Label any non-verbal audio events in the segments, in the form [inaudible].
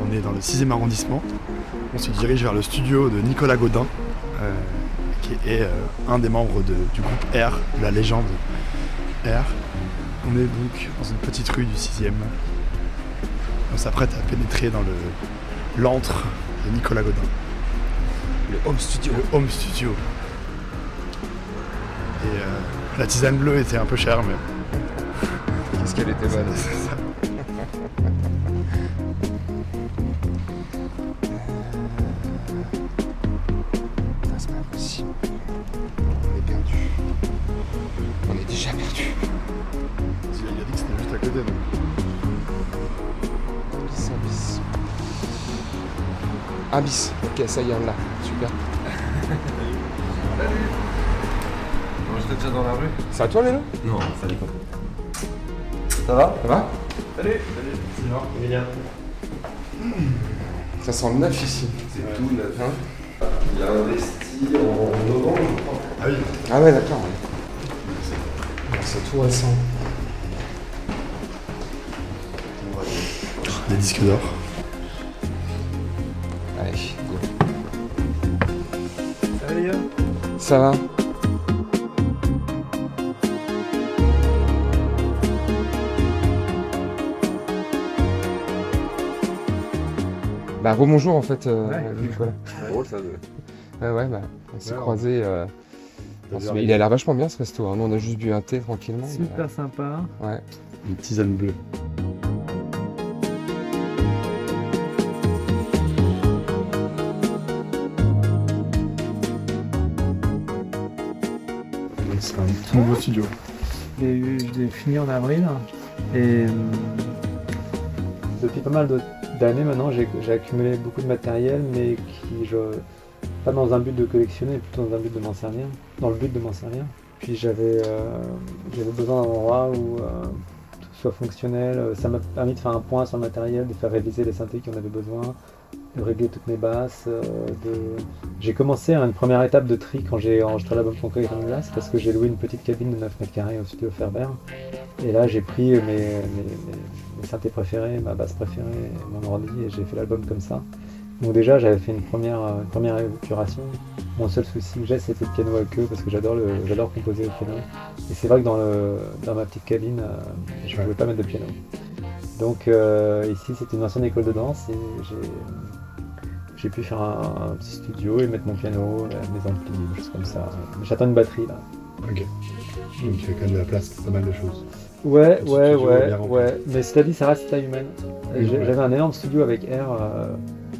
On est dans le 6e arrondissement. On se dirige vers le studio de Nicolas Gaudin, euh, qui est euh, un des membres de- du groupe R, de la légende R. On est donc dans une petite rue du 6e. On s'apprête à pénétrer dans le l'antre de Nicolas Gaudin. Le home studio. Le home studio. Et euh, la tisane bleue était un peu chère, mais Qu'est-ce qu'elle était bonne. [laughs] c'est ça. Putain, c'est pas possible. On est perdu. On est déjà perdu. Qu'il a dit que c'était juste à côté. donc. Bis, un bis. Un bis. Ok, ça y est, on l'a. Super. [laughs] j'étais déjà dans la rue. C'est à toi, Lélo Non, salut pas. Ça va Ça va Salut Sinon Emilien. Ça sent le neuf ici. C'est tout neuf. Hein Il a investi en novembre, je crois. Ah oui. Ah ouais, d'accord. ouais. C'est tout récent. Des disques d'or. Allez, go. Salut les gars Ça va Bah rebonjour en fait, euh, Ouais. Nicolas. C'est drôle ça de. Ouais ouais bah on s'est Ouais, croisés. euh, vu, semaine. il a l'air vachement bien ce resto. hein. Nous on a juste bu un thé tranquillement. mais, Super sympa. euh, ouais. Une tisane bleue. Donc c'est un tout nouveau studio. Je l'ai eu- je l'ai fini en avril. Et euh, depuis pas mal de- d'années maintenant, j'ai accumulé beaucoup de matériel, mais qui, je, pas dans un but de collectionner, plutôt dans un but de m'en servir. Dans le but de m'en servir. Puis j'avais euh, besoin d'un endroit où euh, tout soit fonctionnel. Ça m'a permis de faire un point sur le matériel, de faire réviser les synthés qui en avaient besoin, de régler toutes mes basses. euh. J'ai commencé à une première étape de tri quand j'ai enregistré l'album Conquête en glace parce que j'ai loué une petite cabine de 9 mètres carrés au studio Ferber. Et là, j'ai pris mes- ma basse préférée, mon ordi et j'ai fait l'album comme ça. Donc déjà, j'avais fait une première, euh, une première épuration. Mon seul souci que j'ai, c'était le piano à queue parce que j'adore composer au piano. Et c'est vrai que dans, le, dans ma petite cabine, euh, je ne pouvais pas mettre de piano. Donc euh, ici, c'était une ancienne école de danse et j'ai, pu faire un, petit studio et mettre mon piano, euh, mes amplis, des choses comme ça. J'attends une batterie là. Ok. Donc il y a quand même de la place pour pas mal de choses. Ouais, ouais, ouais, ouais. Mais cela dit, ça reste taille humaine. Oui, ouais. J'avais un énorme studio avec R. euh,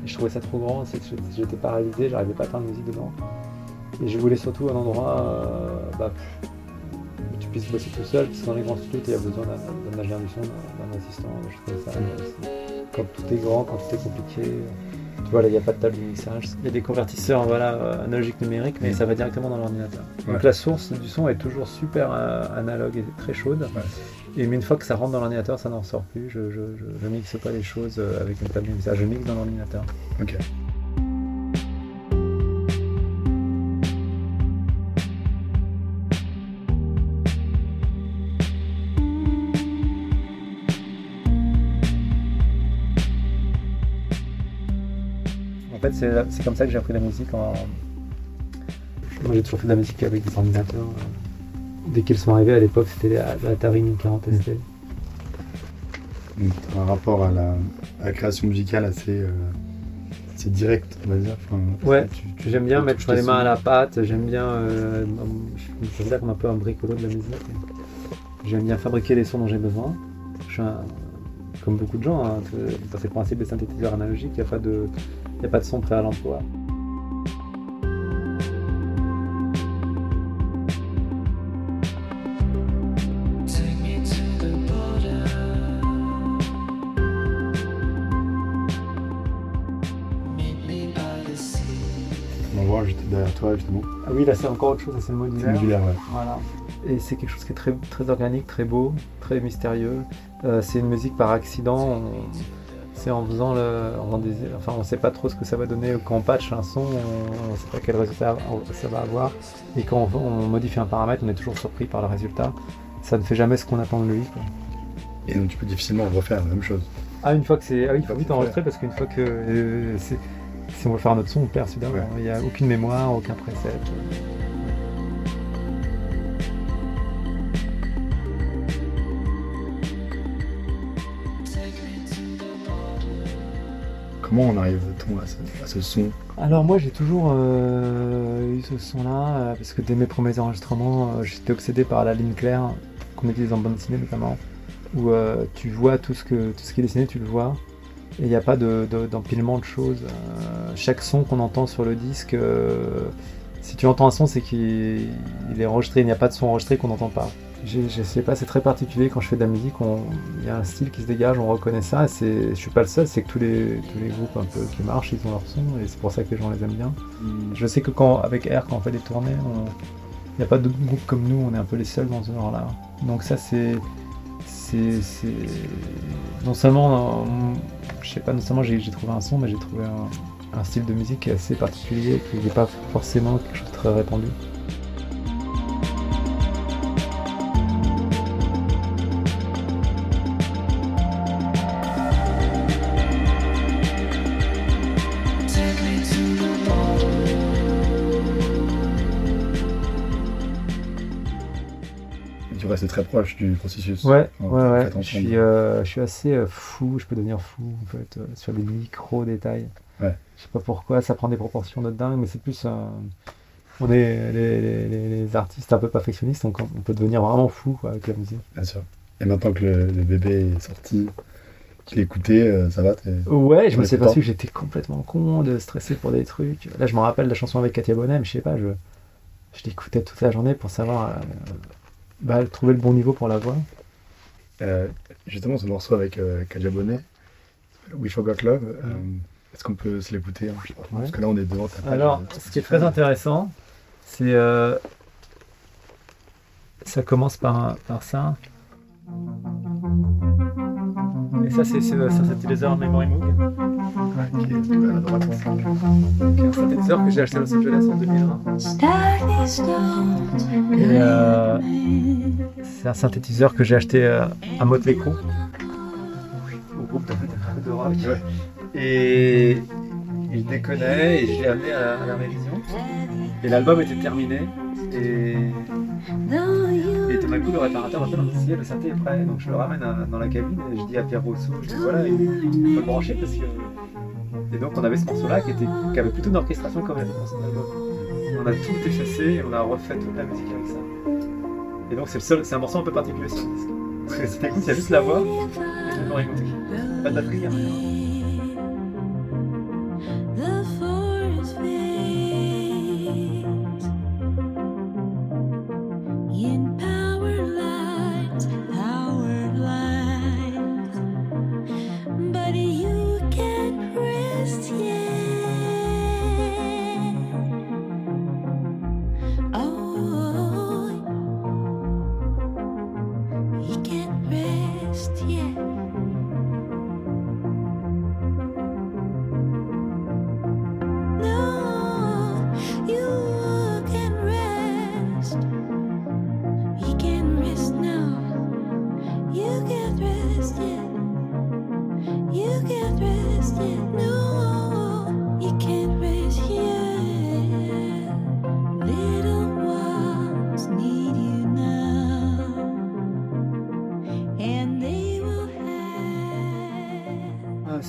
et je trouvais ça trop grand. c'est que j'étais- paralysé, j'arrivais pas à faire de musique dedans. Et je voulais surtout un endroit euh, bah, où tu puisses bosser tout seul. Parce que dans les grands studios, il y a besoin d'un ingénieur du son, d'un assistant. Je trouvais ça aussi. Quand tout est grand, quand tout est compliqué. Tu vois, là, il n'y a pas de table de mixage. Il y a des convertisseurs voilà, euh, analogiques numériques, mais Mm. ça va directement dans l'ordinateur. Ouais. Donc la source du son est toujours super euh, analogue et très chaude. Et mais une fois que ça rentre dans l'ordinateur, ça n'en sort plus. Je, je, je, je mixe pas les choses euh, avec une table de mixage, je mixe dans l'ordinateur. Ok. C'est comme ça que j'ai appris la musique. En... Moi, j'ai toujours fait de la musique avec des ordinateurs. Dès qu'ils sont arrivés à l'époque, c'était la- l'Atari 1040 ST. Donc t'as un rapport à la, à la création musicale assez, euh, assez direct, on va dire. Enfin, Ouais, J'aime bien mettre les mains à la pâte, j'aime bien. Euh, je me considère comme un peu un bricolo de la musique. J'aime bien fabriquer les sons dont j'ai besoin. Je suis un- comme beaucoup de gens, hein, c'est- dans ces principes des synthétiseurs analogiques, il n'y a, pas de- il y a pas de son prêt à l'emploi. Juste derrière toi, justement. Ah oui, là c'est encore autre chose, c'est le modulaire. modulaire, ouais. Voilà. Et c'est quelque chose qui est très, très organique, très beau, très mystérieux. Euh, c'est une musique par accident. on- C'est en faisant le. en faisant des- enfin, on sait pas trop ce que ça va donner quand on patch un son, on, on sait pas quel résultat ça va avoir. Et quand on, on modifie un paramètre, on est toujours surpris par le résultat. ça ne fait jamais ce qu'on attend de lui. quoi. Et donc tu peux difficilement refaire la même chose. Ah, une fois que c'est. Ah oui, il faut vite enregistrer parce qu'une fois que. euh, si on veut faire notre son, on perd d'avant. Ouais. Il n'y a aucune mémoire, aucun preset. Comment on arrive-t-on à ce, à ce son Alors, moi, j'ai toujours euh, eu ce son-là euh, parce que dès mes premiers enregistrements, euh, j'étais obsédé par la ligne claire qu'on utilise en bande dessinée notamment, où tu vois tout ce, que, tout ce qui est dessiné, tu le vois. Et il n'y a pas de- de- d'empilement de, choses. Chaque son qu'on entend sur le disque, si tu entends un son, c'est qu'il il est enregistré. Il n'y a pas de son enregistré qu'on n'entend pas. Je sais pas, c'est très particulier quand je fais de la musique. Il y a un style qui se dégage, on reconnaît ça. et Je suis pas le seul, c'est que tous les, tous les groupes un peu qui marchent, ils ont leur son et c'est pour ça que les gens les aiment bien. Je sais que quand avec R, quand on fait des tournées, il n'y a pas d'autres groupes comme nous, on est un peu les seuls dans ce genre-là. Donc ça, c'est, non seulement, je sais pas, non seulement j'ai, j'ai trouvé un son, mais j'ai trouvé un, un style de musique qui est assez particulier, qui n'est pas forcément quelque chose de très répandu. Tu restes très proche du processus. Ouais, Enfin, ouais, ouais. Je suis, euh, je suis assez euh, fou, je peux devenir fou en fait, euh, sur des micro détails. Ouais. Je sais pas pourquoi, ça prend des proportions de dingue, mais c'est plus. euh, on est les, les- les- les artistes un peu perfectionnistes, donc on on peut devenir vraiment fou quoi, avec la musique. Bien sûr. Et maintenant que le, le bébé est sorti, qu'il écouté, euh, ça va Ouais, je me suis aperçu que j'étais complètement con de stresser pour des trucs. Là, je me rappelle la chanson avec Katia Bonnet, mais je sais pas, je, je l'écoutais toute la journée pour savoir. Bah, trouver le bon niveau pour la voix. Euh, justement, ce morceau avec euh, Kaja Bonnet, We Forgot Love, euh, est-ce qu'on peut se l'écouter hein Parce que là, on est devant ta page, Alors, euh, ce qui est très intéressant, c'est. ça commence par, par ça. Et ça, c'est ce synthétiseur Memory Moog, Ouais, qui est un synthétiseur que j'ai acheté à Los en 2001. Et euh, c'est un synthétiseur que j'ai acheté euh, à Motley Crue, de, de-. Et il déconnait et je l'ai amené à la, révision. Et l'album était terminé. Et, tout d'un coup, le réparateur m'appelle en disant le synthé est prêt. Donc je le ramène dans la cabine et je dis à Pierre Rousseau, je dis voilà, il faut le brancher parce que. Et donc on avait ce morceau-là qui, était, qui avait plutôt une orchestration comme la dans cet album. On a tout effacé et on a refait toute la musique avec ça. Et donc c'est le seul, c'est un morceau un peu particulier sur le disque. Parce que t'écoutes, il y a juste la voix et le. Pas de batterie, rien.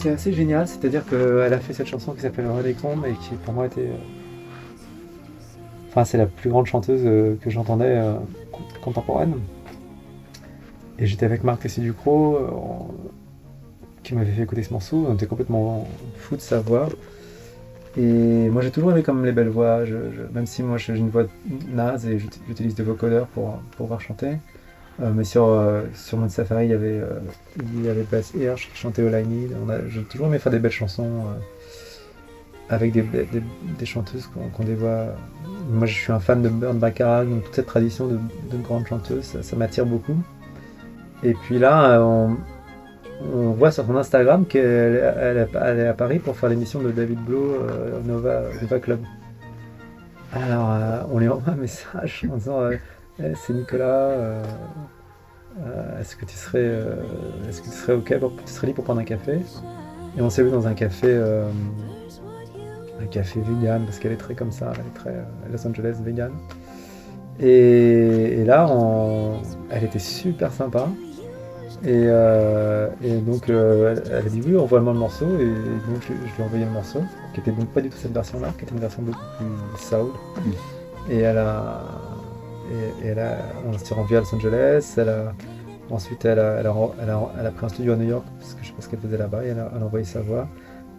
Euh, C'est assez génial, c'est-à-dire qu'elle a fait cette chanson qui s'appelle Redécombe et qui pour moi était. euh, Enfin, c'est la plus grande chanteuse euh, que j'entendais euh, con- contemporaine. Et j'étais avec Marc Tessier Ducrot, qui m'avait fait écouter ce morceau. On était complètement fou de sa voix. Et moi j'ai toujours aimé comme les belles voix, même si moi j'ai une voix naze et j'ut- j'utilise des vocodeurs pour pouvoir chanter. Euh, mais sur, euh, sur mon safari, il y avait, euh, il y avait Bass Hirsch qui chantait All I Need. On a- J'ai toujours aimé faire des belles chansons euh, avec des, des, des chanteuses qui ont des voix. Moi, je suis un fan de Burn Baccarat, donc toute cette tradition de, de grandes chanteuses, ça, ça m'attire beaucoup. Et puis là, on, on voit sur son Instagram qu'elle elle, est- à Paris pour faire l'émission de David Blow, euh, Nova, Nova Club. Alors, euh, on lui envoie un message en disant C'est Nicolas. euh, est-ce que tu serais, euh, est-ce que tu serais ok, pour, tu serais libre pour prendre un café? Et on s'est vu dans un café, euh, un café vegan parce qu'elle est très comme ça, elle est très euh, Los Angeles vegan. Et, et là, on- elle était super sympa. Et, euh, et donc, euh, elle, a dit oui, envoie-moi le morceau. Et donc, je, je lui ai envoyé le morceau, qui était donc pas du tout cette version-là, qui était une version beaucoup plus soul. Et elle a, et, et elle a, on s'est rendu à Los Angeles. Elle a, ensuite, elle a, elle, a, elle, a, elle a pris un studio à New York, parce que je sais pas ce qu'elle faisait là-bas, et elle a, envoyé sa voix.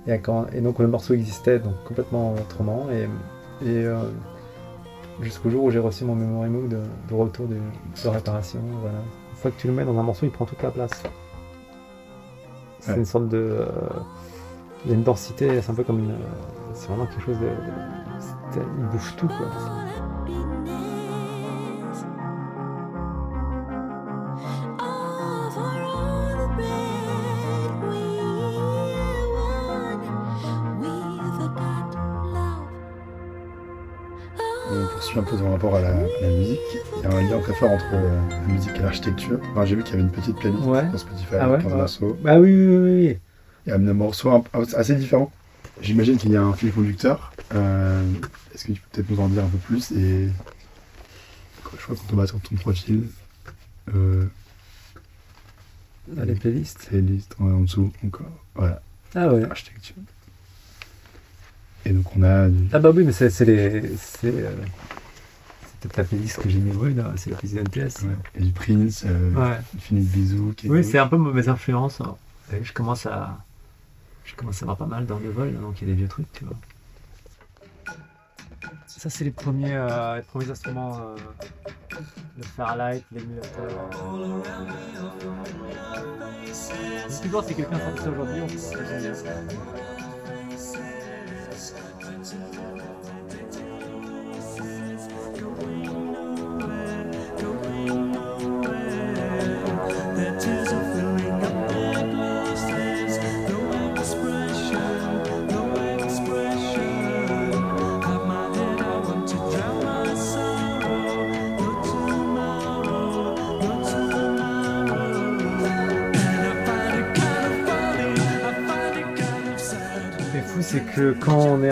Et, elle- quand- et donc, le morceau existait donc complètement autrement. Et, et euh, jusqu'au jour où j'ai reçu mon memory moog de, de retour de, de réparation. Voilà. Une fois que tu le mets dans un morceau, il prend toute la place. C'est Ouais. une sorte de. euh, il y a une densité, c'est un peu comme une. euh, C'est vraiment quelque chose de. de- il bouffe tout, quoi. Poursuit un peu ton rapport à la, à la musique. Il y a un lien très fort entre euh, la musique et l'architecture. Enfin, J'ai vu qu'il y avait une petite playlist Ouais. dans Spotify Ah ouais, 15 ouais. morceaux. Bah oui, oui, oui, oui. Il y a un morceau un- assez différent. J'imagine qu'il y a un fil conducteur. Euh, Est-ce que tu peux peut-être nous en dire un peu plus et je crois qu'on tombe sur ton profil. Euh, Dans les playlists. playlist en, en dessous encore. Voilà, Ah ouais. architecture. Et donc on a Ah bah oui, mais c'est c'est les. C'est euh, c'est peut-être la playlist que j'ai mis, oui, là, c'est la playlist NTS. ouais, et du Prince, euh, Ouais. Infinite Bisou. qui est- Oui, c'est un peu mes influences. hein. Je commence à. Je commence à avoir pas mal dans le vol, donc il y a des vieux trucs, tu vois. Ça, c'est les premiers, euh, les premiers instruments. euh, le Fairlight, l'émulateur. Si tu vois, si quelqu'un fait ça aujourd'hui, on peut se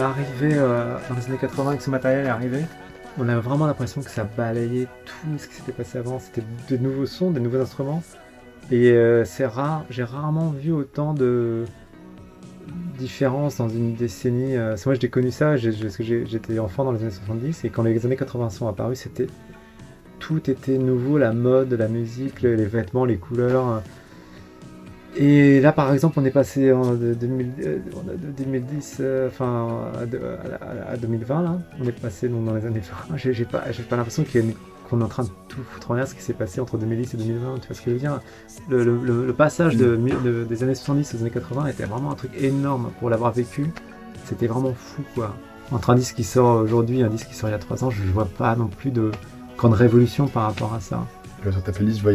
arrivé euh, dans les années 80 et que ce matériel est arrivé, on a vraiment l'impression que ça balayait tout ce qui s'était passé avant. C'était de nouveaux sons, des nouveaux instruments. Et euh, c'est rare, j'ai rarement vu autant de différences dans une décennie. Euh, moi, j'ai connu ça, j'étais enfant dans les années 70, et quand les années 80 sont c'était tout était nouveau, la mode, la musique, le- les vêtements, les couleurs. Et là, par exemple, on est passé en, de, 2000, euh, 2010, euh, enfin, à, de- à- à- à 2020, là. On est passé dans les années 20. J'ai pas, l'impression qu'on est en train de tout foutre en l'air ce qui s'est passé entre 2010 et 2020. Tu vois ce je dire le, passage des années 70 aux années 80 était vraiment un truc énorme pour l'avoir vécu. C'était vraiment fou, quoi. Entre un disque qui sort aujourd'hui et un disque qui sort il y a 3 ans, je vois pas non plus de grande révolution par rapport à ça. Sur ta playlist, je vois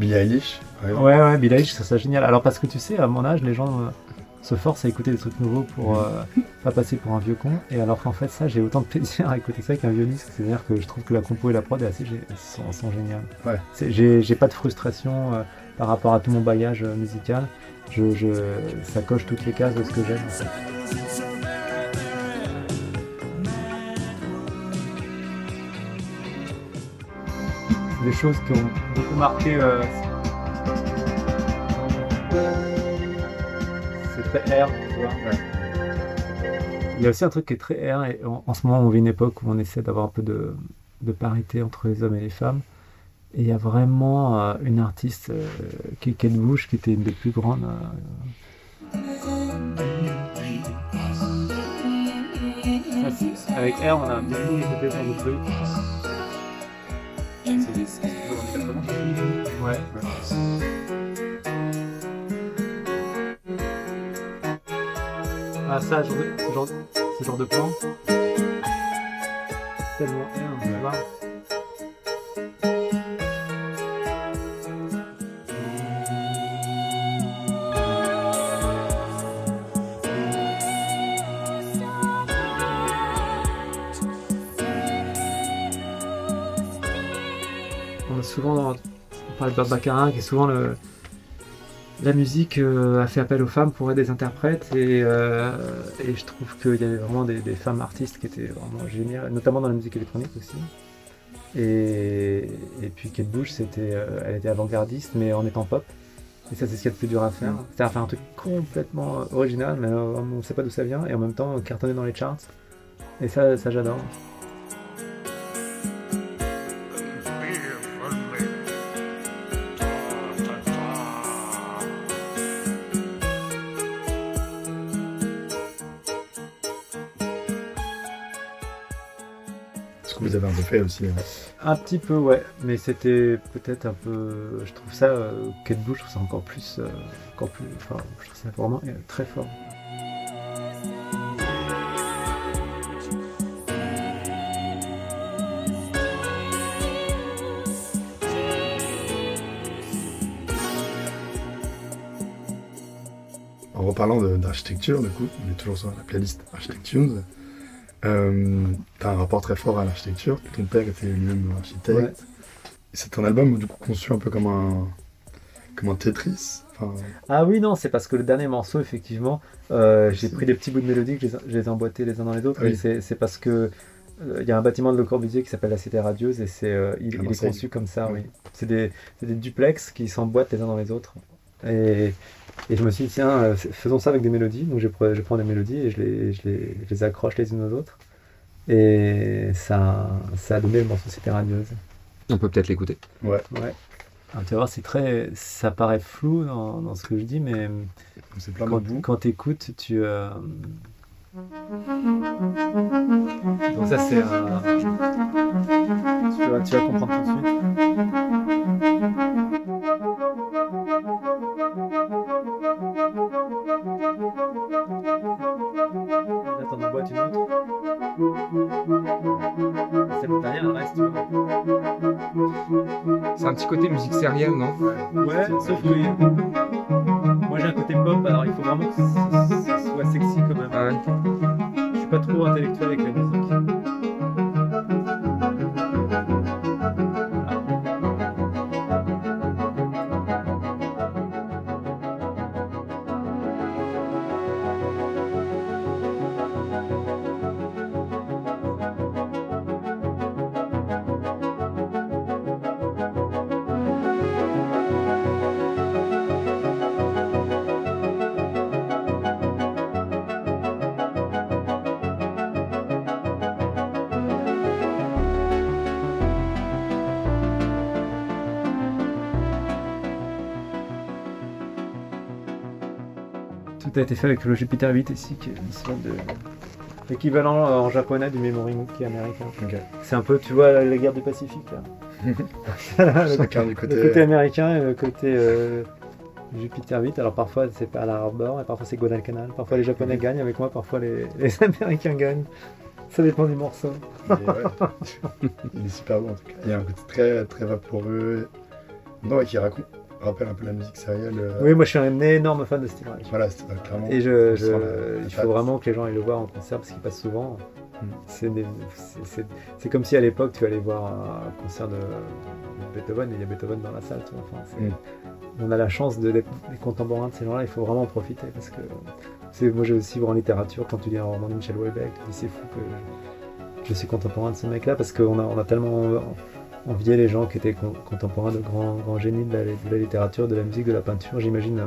il Eilish. Exemple. Ouais, ouais, Billie Eilish, ça serait génial. Alors parce que tu sais, à mon âge, les gens euh, se forcent à écouter des trucs nouveaux pour euh, [laughs] pas passer pour un vieux con. Et alors qu'en fait, ça, j'ai autant de plaisir à écouter ça qu'un vieux disque. C'est-à-dire que je trouve que la compo et la prod est assez, sont, sont géniales. Ouais. J'ai j'ai pas de frustration euh, par rapport à tout mon bagage euh, musical. Je, je, ça coche toutes les cases de ce que j'aime. en fait. Des choses qui ont beaucoup marqué. C'est très air, tu vois. Il y a aussi un truc qui est très air, et en, en ce moment on vit une époque où on essaie d'avoir un peu de, de parité entre les hommes et les femmes. Et il y a vraiment euh, une artiste, euh, qui est Kate Bush, qui était une des plus grandes. euh, avec Air, on a beaucoup écouté sur le truc. C'est- en 80. Ouais. Ça, genre de- ce, genre, ce genre de plan. Tellement Air, tu vois. On a souvent parlait de Burt Baccarin, qui est souvent le, la musique euh, a fait appel aux femmes pour être des interprètes et, euh, et je trouve qu'il y avait vraiment des, des femmes artistes qui étaient vraiment géniales, notamment dans la musique électronique aussi. Et, et puis Kate Bush, c'était, euh, elle était avant-gardiste mais en étant pop. Et ça c'est ce qu'il y a de plus dur à faire. C'est-à-dire faire un truc complètement original mais on ne sait pas d'où ça vient et en même temps cartonner dans les charts. Et ça, ça j'adore. Fait aussi. hein. Un petit peu, ouais, mais c'était peut-être un peu. Je trouve ça, euh, Kate Bush, je trouve ça encore plus. euh, encore plus enfin, je trouve ça vraiment euh, très fort. En reparlant d'architecture, du coup, on est toujours sur la playlist Architectunes. Euh, T'as un rapport très fort à l'architecture. Ton père était lui-même architecte. Ouais. C'est un album du coup conçu un peu comme un comme un Tetris. Enfin, Ah oui, non, c'est parce que le dernier morceau, effectivement, euh, j'ai pris des petits bouts de mélodie que je les, ai emboîtés les uns dans les autres. Ah oui. c'est parce que euh, il y a un bâtiment de Le Corbusier qui s'appelle la Cité Radieuse et c'est euh, il, est conçu comme ça, Oui. oui. C'est des, c'est des duplex qui s'emboîtent les uns dans les autres. Et, et je me suis dit, tiens, euh, faisons ça avec des mélodies. Donc je, prends- je prends des mélodies et je les, je les, je les accroche les unes aux autres. Et ça, ça a donné le morceau Cité Radieuse. On peut peut-être l'écouter. ouais, Ouais. Alors, tu vas voir, c'est très, ça paraît flou dans, dans ce que je dis, mais plein quand, quand tu écoutes, tu. euh, Donc, ça, c'est un. Tu vas, tu vas comprendre tout de suite. Petit côté musique sérielle, non? Ouais, sauf que Tout a été fait avec le Jupiter 8 ici, qui est une sorte de l'équivalent euh, en japonais du Memory qui est américain. C'est un peu, tu vois, la, guerre du Pacifique là. [laughs] le, Chacun du le côté. américain et le côté euh, Jupiter 8. Alors parfois c'est Pearl Harbor et parfois c'est Guadalcanal. Parfois les Japonais gagnent avec moi, parfois les, [laughs] les Américains gagnent. Ça dépend du morceau. Ouais. [laughs] Il est super bon en tout cas. Il y a un côté très très vaporeux. Non, et qui raconte, rappelle un peu la musique sérielle. euh, Oui, moi je suis un énorme fan de Steve Reich. Voilà, clairement. Et je, je- la- il faut vraiment que les gens aillent le voir en concert parce qu'il passe souvent. Mm. C'est comme si à l'époque tu allais voir un concert de, de Beethoven et il y a Beethoven dans la salle. tu vois. Enfin, c'est- Mm. On a la chance de- d'être des contemporains de ces gens-là, il faut vraiment en profiter parce que moi j'ai aussi en littérature quand tu lis un roman de Michel Houellebecq, tu dis c'est fou que je, je suis contemporain de ce mec-là parce qu'on a, on a tellement envié les gens qui étaient con- contemporains de grands, grands génies de la, de la littérature, de la musique, de la peinture. J'imagine euh,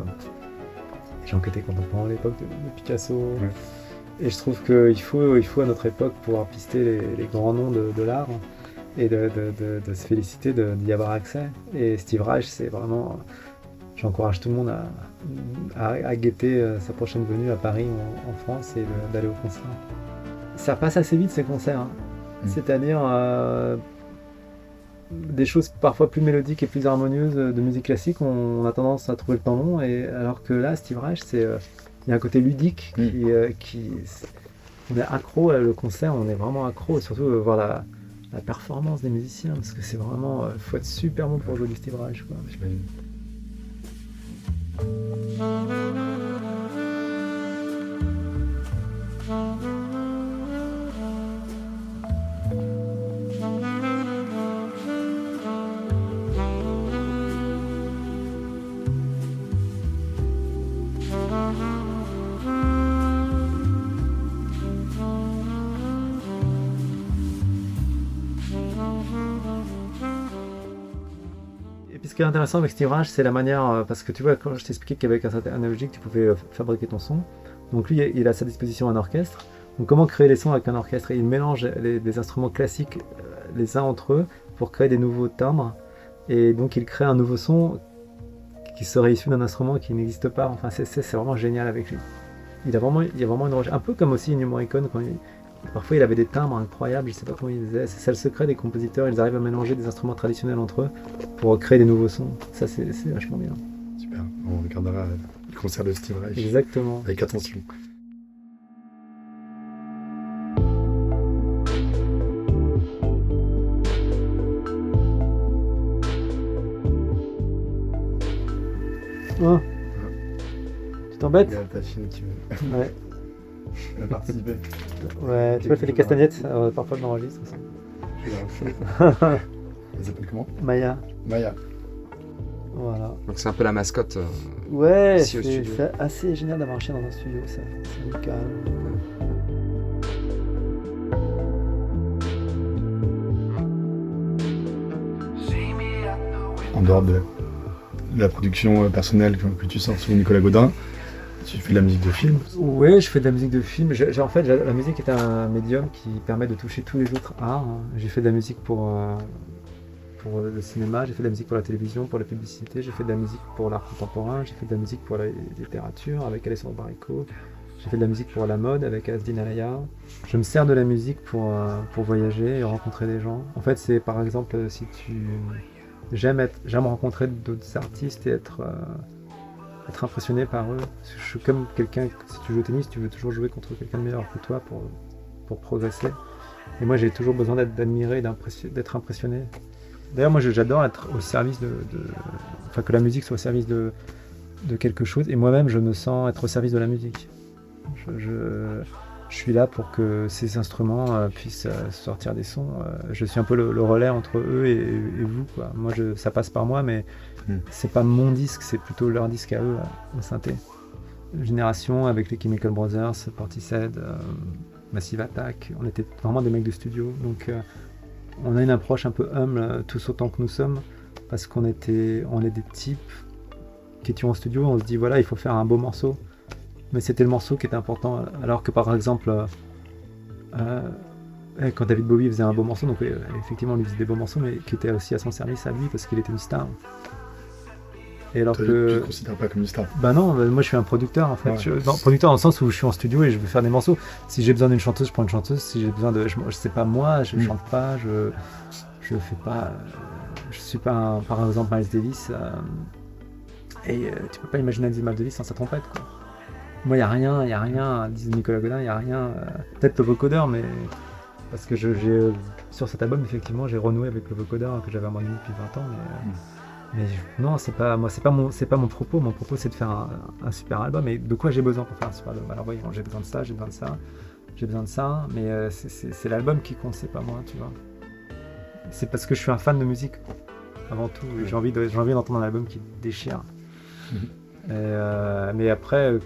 les gens qui étaient contemporains à l'époque de, de Picasso. Et je trouve qu'il faut, il faut à notre époque pouvoir pister les, les grands noms de, de l'art et de, se féliciter d'y avoir accès. Et Steve Reich, c'est vraiment. J'encourage tout le monde à, à, à guetter euh, sa prochaine venue à Paris ou en, en France et d'aller au concert. Ça passe assez vite ces concerts. hein. Mm. C'est-à-dire euh, des choses parfois plus mélodiques et plus harmonieuses euh, de musique classique, on, on a tendance à trouver le temps long. Et alors que là, Steve Reich, c'est euh, il y a un côté ludique Mm. qui, euh, qui on est accro à le concert, on est vraiment accro, et surtout euh, voir la, la performance des musiciens, parce que c'est vraiment, il faut être super bon pour jouer du Steve Reich. Quoi. Ce qui est intéressant avec Steve Reich, c'est la manière. euh, Parce que tu vois, quand je t'expliquais qu'avec un analogique, tu pouvais euh, fabriquer ton son. Donc lui, il a à sa disposition un orchestre. Donc comment créer les sons avec un orchestre? Il mélange les, instruments classiques euh, les uns entre eux pour créer des nouveaux timbres. Et donc il crée un nouveau son qui serait issu d'un instrument qui n'existe pas. Enfin, c'est- vraiment génial avec lui. Il a vraiment, il y a vraiment une recherche. Un peu comme aussi Ennio Morricone, quand il- parfois il avait des timbres incroyables, je sais pas comment il faisait. C'est ça le secret des compositeurs, ils arrivent à mélanger des instruments traditionnels entre eux pour créer des nouveaux sons. Ça, c'est vachement bien. Super. On regardera le concert de Steve Reich Exactement. avec attention. Oh. Tu t'embêtes Il y a ta fille qui veut Ouais. Veut participer. Ouais, tu peux faire les castagnettes, euh, parfois je m'enregistre. ça. [laughs] Elle s'appelle comment? Maya, Maya. voilà. Donc c'est un peu la mascotte. euh, Ouais, c'est assez génial d'avoir un chien dans un studio, ça. C'est amical. En dehors de la production euh, personnelle que, tu sors sur Nicolas Godin, tu fais de la musique de film. Ouais, je fais de la musique de film. En fait, la musique est un médium qui permet de toucher tous les autres arts. hein. J'ai fait de la musique pour, euh, pour le cinéma, j'ai fait de la musique pour la télévision, pour la publicité, j'ai fait de la musique pour l'art contemporain, j'ai fait de la musique pour la littérature avec Alessandro Baricco, j'ai fait de la musique pour la mode avec Asdin Alaya. Je me sers de la musique pour, euh, pour voyager et rencontrer des gens. En fait, c'est par exemple si tu... J'aime j'aime rencontrer d'autres artistes et être... euh, être impressionné par eux. Je suis comme quelqu'un, si tu joues au tennis, tu veux toujours jouer contre quelqu'un de meilleur que toi pour, pour progresser. Et moi, j'ai toujours besoin d'être d'impression- d'être impressionné. D'ailleurs, moi, j'adore être au service de, Enfin, que la musique soit au service de, de quelque chose. Et moi-même, je me sens être au service de la musique. Je- je suis là pour que ces instruments euh, puissent euh, sortir des sons. Euh, je suis un peu le, le relais entre eux et, et vous. Quoi. Moi, je, ça passe par moi, mais Mm. c'est pas mon disque, c'est plutôt leur disque à eux, au synthé. Génération avec les Chemical Brothers, Portishead, Massive Attack, on était vraiment des mecs de studio. Donc, on a une approche un peu humble, tous autant que nous sommes, parce qu'on était, on est des types qui étions en studio, on se dit voilà, il faut faire un beau morceau. Mais c'était le morceau qui était important. Alors que par exemple, euh, euh, quand David Bowie faisait un beau morceau, donc euh, effectivement, lui faisait des beaux morceaux, mais qui était aussi à son service à lui parce qu'il était une star. Et alors Toi, que. Tu ne considères pas comme une star. Bah non, bah, moi je suis un producteur en fait. Ouais. Je- non, producteur dans le sens où je suis en studio et je veux faire des morceaux. Si j'ai besoin d'une chanteuse, je prends une chanteuse. Si j'ai besoin de. Je, je sais pas moi, je Mm. chante pas, je. Je fais pas. euh, Je suis pas un- par exemple Miles Davis. euh, et euh, tu peux pas imaginer Miles Davis sans sa trompette quoi. Moi y a rien, y a rien, disait Nicolas Godin, y a rien. euh, Peut-être le vocodeur, mais. Parce que je- j'ai. Sur cet album, effectivement, j'ai renoué avec le vocodeur que j'avais abandonné depuis 20 ans. Mais, euh, mais je- non, c'est pas moi, c'est pas mon, c'est pas mon propos. Mon propos, c'est de faire un, un super album. Et de quoi j'ai besoin pour faire un super album? Alors oui, bon, j'ai besoin de ça, j'ai besoin de ça, j'ai besoin de ça. Mais euh, c'est- c'est c'est l'album qui compte, c'est pas moi, tu vois. C'est parce que je suis un fan de musique avant tout. et J'ai envie de- j'ai envie d'entendre un album qui déchire. Et, euh, mais après, euh,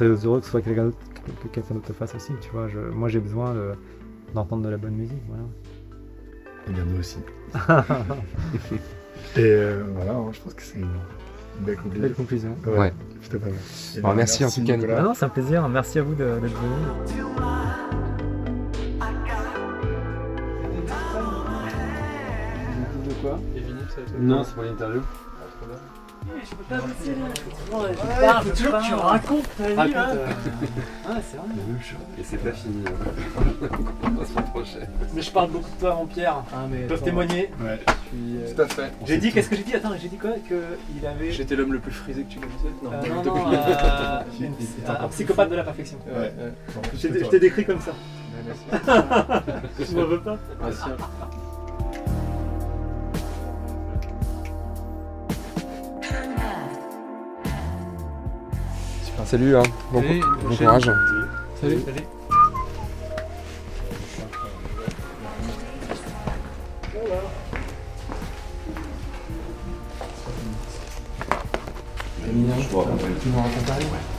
très heureux que ce soit quelqu'un d'autre, que quelqu'un d'autre le fasse aussi. Tu vois, je- moi j'ai besoin de- d'entendre de la bonne musique. Voilà. Et bien nous aussi. [laughs] Et euh, voilà, hein, je pense que c'est une belle conclusion. Belle conclusion. Ouais. C'était pas mal. Bon, ben, merci en tout cas, Nicolas. Ah non, c'est un plaisir. Merci à vous de- d'être venu. De quoi? Non, c'est pour l'interview. Faut toujours que tu racontes ta vie là. Ah, c'est vrai. Et c'est pas fini. On se prochaine. Mais je parle beaucoup de toi avant Pierre. Ah mais Ils peuvent attends, témoigner. Ouais. puis, euh, Tout à fait. J'ai dit, qu'est-ce que j'ai dit? Attends, j'ai dit quoi? Que il avait. J'étais l'homme le plus frisé que tu connaissais. Non, [laughs] Euh, pas non, tout. non, euh, un, psychopathe de la perfection. Ouais, ouais. En Je c'est t'ai- je toi. t'ai décrit comme ça. Ouais, merci. Tu m'en veux pas salut, hein. bon, Salut, bon courage. Salut. Salut. Je vous raconte. Tu me racontes rien?